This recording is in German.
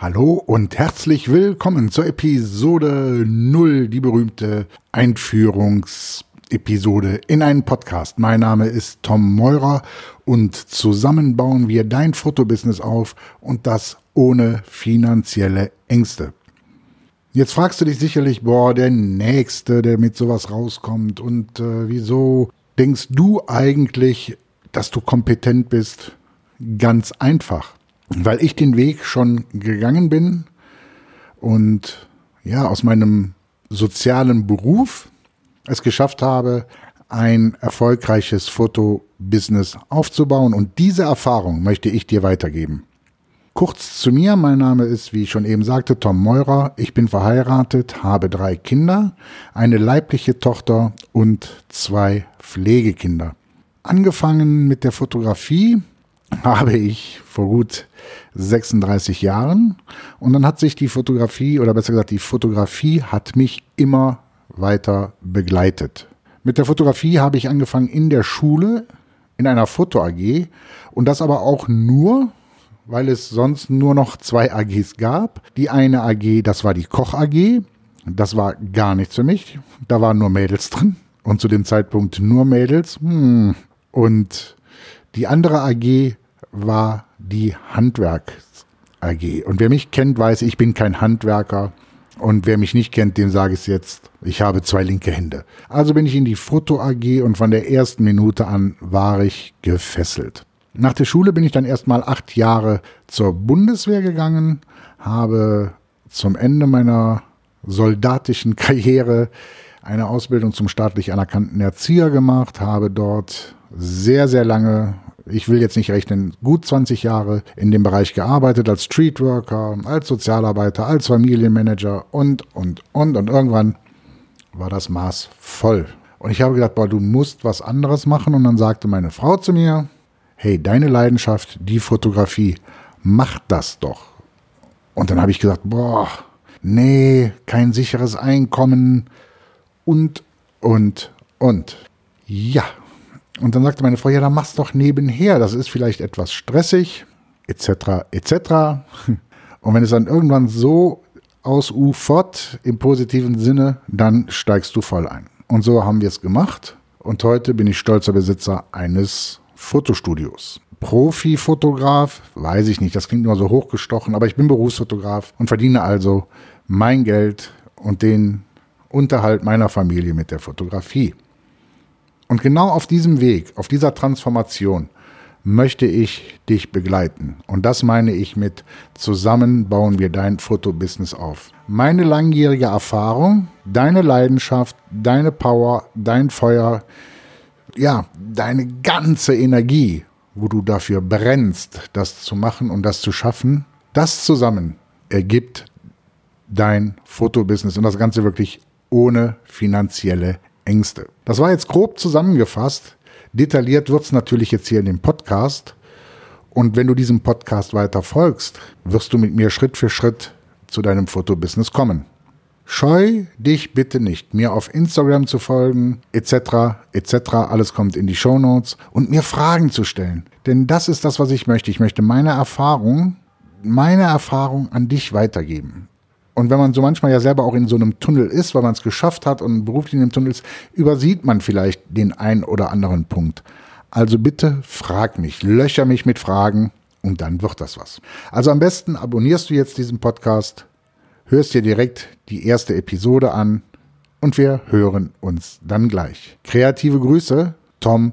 Hallo und herzlich willkommen zur Episode 0, die berühmte Einführungsepisode in einen Podcast. Mein Name ist Tom Meurer und zusammen bauen wir dein Fotobusiness auf und das ohne finanzielle Ängste. Jetzt fragst du dich sicherlich, boah, der Nächste, der mit sowas rauskommt und äh, wieso denkst du eigentlich, dass du kompetent bist? Ganz einfach weil ich den Weg schon gegangen bin und ja, aus meinem sozialen Beruf es geschafft habe, ein erfolgreiches Fotobusiness aufzubauen und diese Erfahrung möchte ich dir weitergeben. Kurz zu mir, mein Name ist, wie ich schon eben sagte, Tom Meurer. Ich bin verheiratet, habe drei Kinder, eine leibliche Tochter und zwei Pflegekinder. Angefangen mit der Fotografie habe ich vor gut 36 Jahren und dann hat sich die Fotografie oder besser gesagt die Fotografie hat mich immer weiter begleitet. Mit der Fotografie habe ich angefangen in der Schule in einer Foto AG und das aber auch nur, weil es sonst nur noch zwei AGs gab. Die eine AG, das war die Koch AG, das war gar nichts für mich, da waren nur Mädels drin und zu dem Zeitpunkt nur Mädels. Hm. Und die andere AG war die Handwerks AG. Und wer mich kennt, weiß, ich bin kein Handwerker. Und wer mich nicht kennt, dem sage ich es jetzt, ich habe zwei linke Hände. Also bin ich in die Foto AG und von der ersten Minute an war ich gefesselt. Nach der Schule bin ich dann erstmal acht Jahre zur Bundeswehr gegangen, habe zum Ende meiner soldatischen Karriere eine Ausbildung zum staatlich anerkannten Erzieher gemacht, habe dort sehr, sehr lange ich will jetzt nicht rechnen, gut 20 Jahre in dem Bereich gearbeitet, als Streetworker, als Sozialarbeiter, als Familienmanager und, und, und. Und irgendwann war das Maß voll. Und ich habe gedacht, boah, du musst was anderes machen. Und dann sagte meine Frau zu mir, hey, deine Leidenschaft, die Fotografie, mach das doch. Und dann habe ich gesagt, boah, nee, kein sicheres Einkommen und, und, und. Ja, und dann sagte meine Frau, ja, dann mach's doch nebenher, das ist vielleicht etwas stressig, etc., etc. Und wenn es dann irgendwann so ausufert im positiven Sinne, dann steigst du voll ein. Und so haben wir es gemacht. Und heute bin ich stolzer Besitzer eines Fotostudios. Profi-Fotograf, weiß ich nicht, das klingt immer so hochgestochen, aber ich bin Berufsfotograf und verdiene also mein Geld und den Unterhalt meiner Familie mit der Fotografie. Und genau auf diesem Weg, auf dieser Transformation, möchte ich dich begleiten. Und das meine ich mit zusammen bauen wir dein Fotobusiness auf. Meine langjährige Erfahrung, deine Leidenschaft, deine Power, dein Feuer, ja, deine ganze Energie, wo du dafür brennst, das zu machen und das zu schaffen, das zusammen ergibt dein Fotobusiness und das Ganze wirklich ohne finanzielle Ängste. Das war jetzt grob zusammengefasst. Detailliert wird es natürlich jetzt hier in dem Podcast. Und wenn du diesem Podcast weiter folgst, wirst du mit mir Schritt für Schritt zu deinem Fotobusiness kommen. Scheu dich bitte nicht, mir auf Instagram zu folgen, etc., etc., alles kommt in die Show Notes und mir Fragen zu stellen. Denn das ist das, was ich möchte. Ich möchte meine Erfahrung, meine Erfahrung an dich weitergeben. Und wenn man so manchmal ja selber auch in so einem Tunnel ist, weil man es geschafft hat und beruflich in dem Tunnel ist, übersieht man vielleicht den einen oder anderen Punkt. Also bitte frag mich, löcher mich mit Fragen und dann wird das was. Also am besten abonnierst du jetzt diesen Podcast, hörst dir direkt die erste Episode an und wir hören uns dann gleich. Kreative Grüße, Tom